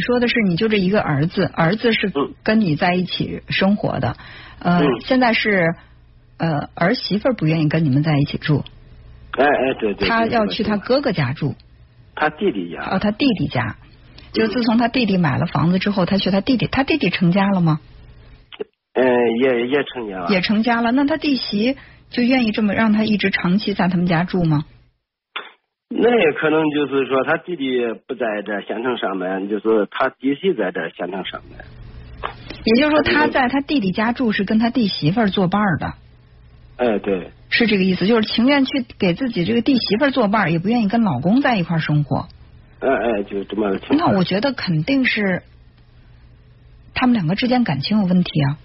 你说的是你就这一个儿子，儿子是嗯跟你在一起生活的，呃，嗯现在是呃儿媳妇儿不愿意跟你们在一起住，哎哎，对对。他要去他，哥哥家住，他弟弟家。哦，他弟弟家。就自从他弟弟买了房子之后，他去他弟弟，他弟弟成家了吗？嗯，也也成家了。也成家了，那他弟媳就愿意这么让他一直长期在他们家住吗？那也可能就是说，他弟弟不在这县城上班，就是他弟媳在这县城上班。也就是说，他在他弟弟家住是跟他弟媳妇儿作伴儿的，哎，对，是这个意思，就是情愿去给自己这个弟媳妇儿作伴儿，也不愿意跟老公在一块儿生活。哎哎，就这么。那我觉得肯定是他们两个之间感情有问题啊。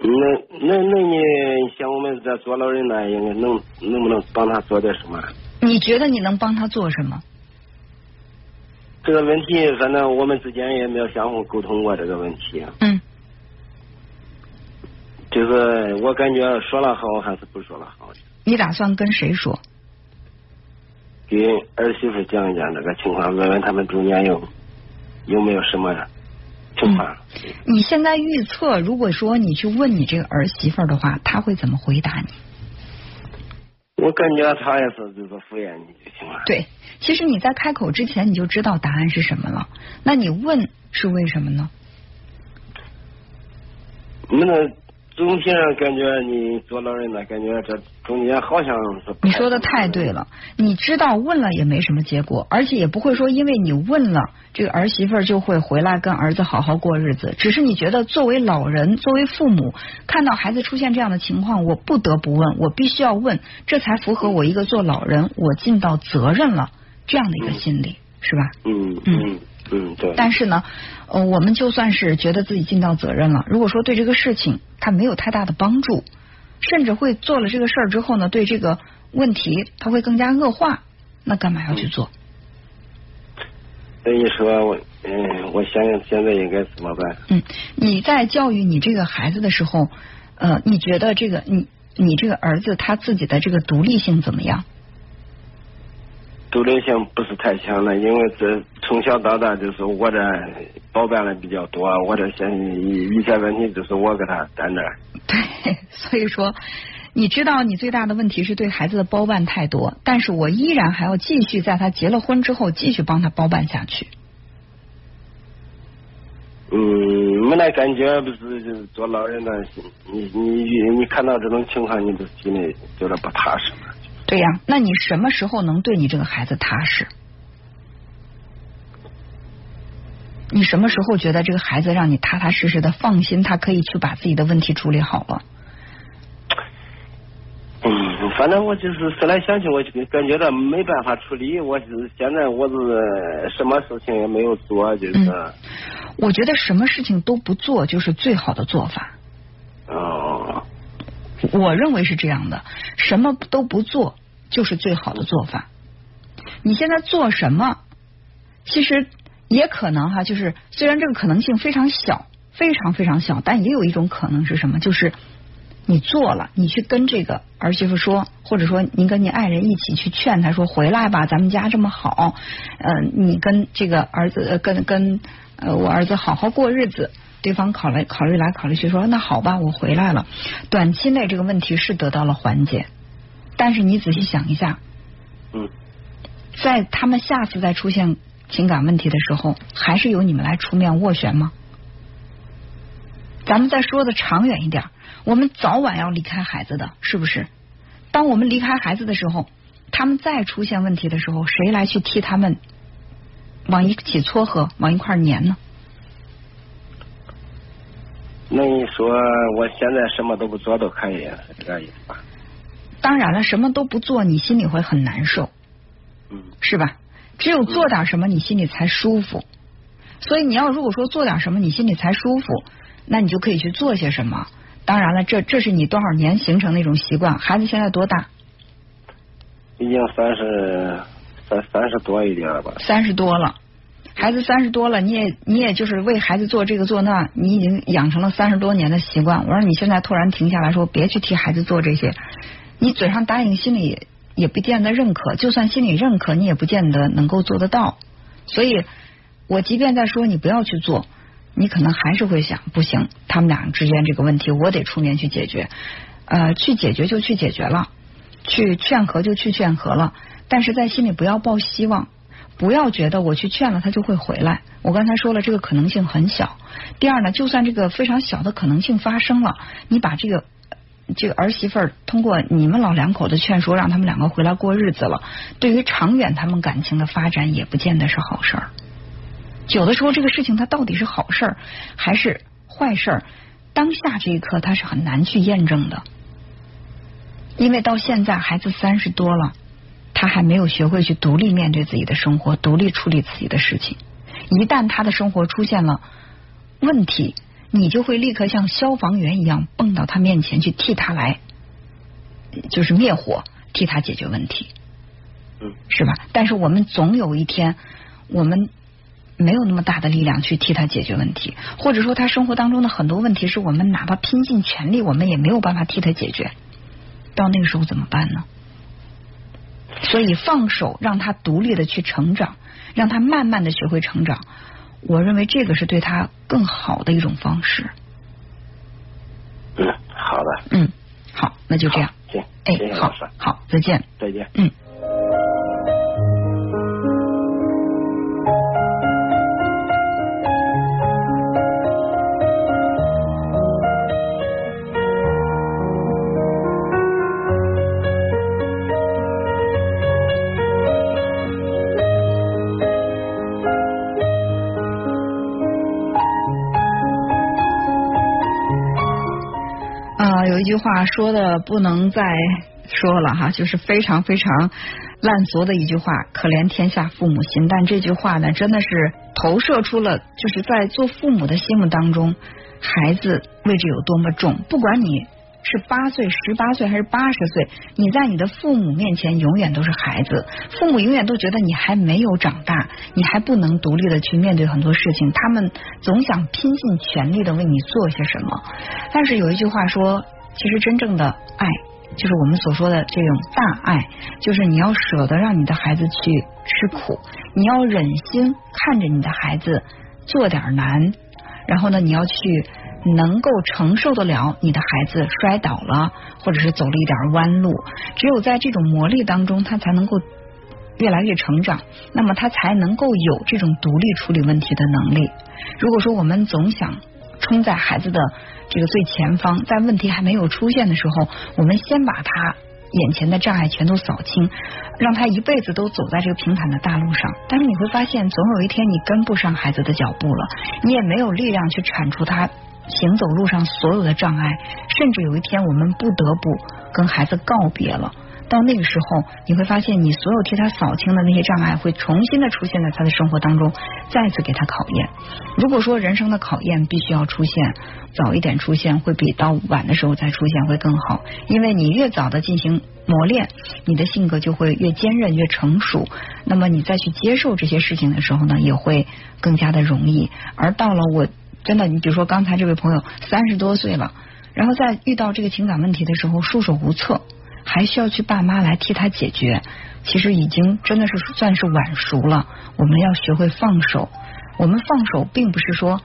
那那那你像我们这做老人呢，应该能能不能帮他做点什么？你觉得你能帮他做什么？这个问题，反正我们之间也没有相互沟通过这个问题。嗯，就是我感觉说了好还是不说了好，你打算跟谁说？给儿媳妇讲一讲这个情况，问问他们中间有有没有什么你现在预测，如果说你去问你这个儿媳妇儿的话，她会怎么回答你？我感觉他也是就是敷衍你就行了。对，其实你在开口之前你就知道答案是什么了，那你问是为什么呢？那么总体上感觉你做老人呢，感觉这中间好像是你说的太对了，你知道问了也没什么结果，而且也不会说因为你问了，这个儿媳妇儿就会回来跟儿子好好过日子。只是你觉得作为老人，作为父母，看到孩子出现这样的情况，我不得不问，我必须要问，这才符合我一个做老人我尽到责任了这样的一个心理，是吧？嗯嗯嗯，对。但是呢，呃，我们就算是觉得自己尽到责任了，如果说对这个事情他没有太大的帮助，甚至会做了这个事儿之后呢，对这个问题他会更加恶化，那干嘛要去做？所以说我嗯，我想想现在应该怎么办？嗯，你在教育你这个孩子的时候，呃，你觉得这个你你这个儿子他自己的这个独立性怎么样？独立性不是太强了，因为这从小到大就是我这包办的比较多，我这现一一切问题就是我给他担着。对，所以说，你知道你最大的问题是对孩子的包办太多，但是我依然还要继续在他结了婚之后继续帮他包办下去。嗯，没那感觉不是就是做老人的，你你你看到这种情况，你都心里有点不踏实了。对呀，那你什么时候能对你这个孩子踏实？你什么时候觉得这个孩子让你踏踏实实的放心，他可以去把自己的问题处理好了？嗯，反正我就是思来想去，我就感觉到没办法处理。我是现在我是什么事情也没有做，就是。嗯我觉得什么事情都不做就是最好的做法。哦。我认为是这样的，什么都不做就是最好的做法。你现在做什么，其实也可能哈，就是虽然这个可能性非常小，非常非常小，但也有一种可能是什么，就是你做了，你去跟这个儿媳妇说，或者说你跟你爱人一起去劝他说回来吧，咱们家这么好，呃，你跟这个儿子跟跟呃我儿子好好过日子。对方考虑考虑来考虑去说，那好吧，我回来了。短期内这个问题是得到了缓解，但是你仔细想一下，嗯，在他们下次再出现情感问题的时候，还是由你们来出面斡旋吗？咱们再说的长远一点，我们早晚要离开孩子的，是不是？当我们离开孩子的时候，他们再出现问题的时候，谁来去替他们往一起撮合，往一块粘呢？那你说我现在什么都不做都可以，是这个意思吧？当然了，什么都不做，你心里会很难受，嗯，是吧？只有做点什么，你心里才舒服。所以你要如果说做点什么，你心里才舒服，那你就可以去做些什么。当然了，这这是你多少年形成的一种习惯。孩子现在多大？已经三十三三十多一点了吧？三十多了。孩子三十多了，你也你也就是为孩子做这个做那，你已经养成了三十多年的习惯。我说你现在突然停下来说别去替孩子做这些，你嘴上答应，心里也不见得认可。就算心里认可，你也不见得能够做得到。所以，我即便在说你不要去做，你可能还是会想，不行，他们俩之间这个问题我得出面去解决，呃，去解决就去解决了，去劝和就去劝和了，但是在心里不要抱希望。不要觉得我去劝了他就会回来。我刚才说了，这个可能性很小。第二呢，就算这个非常小的可能性发生了，你把这个这个儿媳妇儿通过你们老两口的劝说，让他们两个回来过日子了，对于长远他们感情的发展也不见得是好事儿。有的时候这个事情它到底是好事儿还是坏事儿，当下这一刻它是很难去验证的，因为到现在孩子三十多了。他还没有学会去独立面对自己的生活，独立处理自己的事情。一旦他的生活出现了问题，你就会立刻像消防员一样蹦到他面前去替他来，就是灭火，替他解决问题，嗯，是吧？但是我们总有一天，我们没有那么大的力量去替他解决问题，或者说他生活当中的很多问题是我们哪怕拼尽全力，我们也没有办法替他解决。到那个时候怎么办呢？所以放手，让他独立的去成长，让他慢慢的学会成长。我认为这个是对他更好的一种方式。嗯，好的。嗯，好，那就这样。行，哎，好，好，再见。再见。嗯。有一句话说的不能再说了哈，就是非常非常烂俗的一句话，可怜天下父母心。但这句话呢，真的是投射出了就是在做父母的心目当中，孩子位置有多么重。不管你。是八岁、十八岁还是八十岁？你在你的父母面前永远都是孩子，父母永远都觉得你还没有长大，你还不能独立的去面对很多事情。他们总想拼尽全力的为你做些什么。但是有一句话说，其实真正的爱，就是我们所说的这种大爱，就是你要舍得让你的孩子去吃苦，你要忍心看着你的孩子做点难，然后呢，你要去。能够承受得了你的孩子摔倒了，或者是走了一点弯路，只有在这种磨砺当中，他才能够越来越成长，那么他才能够有这种独立处理问题的能力。如果说我们总想冲在孩子的这个最前方，在问题还没有出现的时候，我们先把他眼前的障碍全都扫清，让他一辈子都走在这个平坦的大路上。但是你会发现，总有一天你跟不上孩子的脚步了，你也没有力量去铲除他。行走路上所有的障碍，甚至有一天我们不得不跟孩子告别了。到那个时候，你会发现你所有替他扫清的那些障碍，会重新的出现在他的生活当中，再次给他考验。如果说人生的考验必须要出现，早一点出现会比到晚的时候再出现会更好，因为你越早的进行磨练，你的性格就会越坚韧越成熟。那么你再去接受这些事情的时候呢，也会更加的容易。而到了我。真的，你比如说刚才这位朋友三十多岁了，然后在遇到这个情感问题的时候束手无策，还需要去爸妈来替他解决，其实已经真的是算是晚熟了。我们要学会放手，我们放手并不是说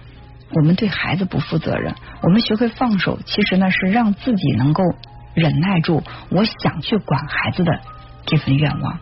我们对孩子不负责任，我们学会放手，其实呢是让自己能够忍耐住我想去管孩子的这份愿望。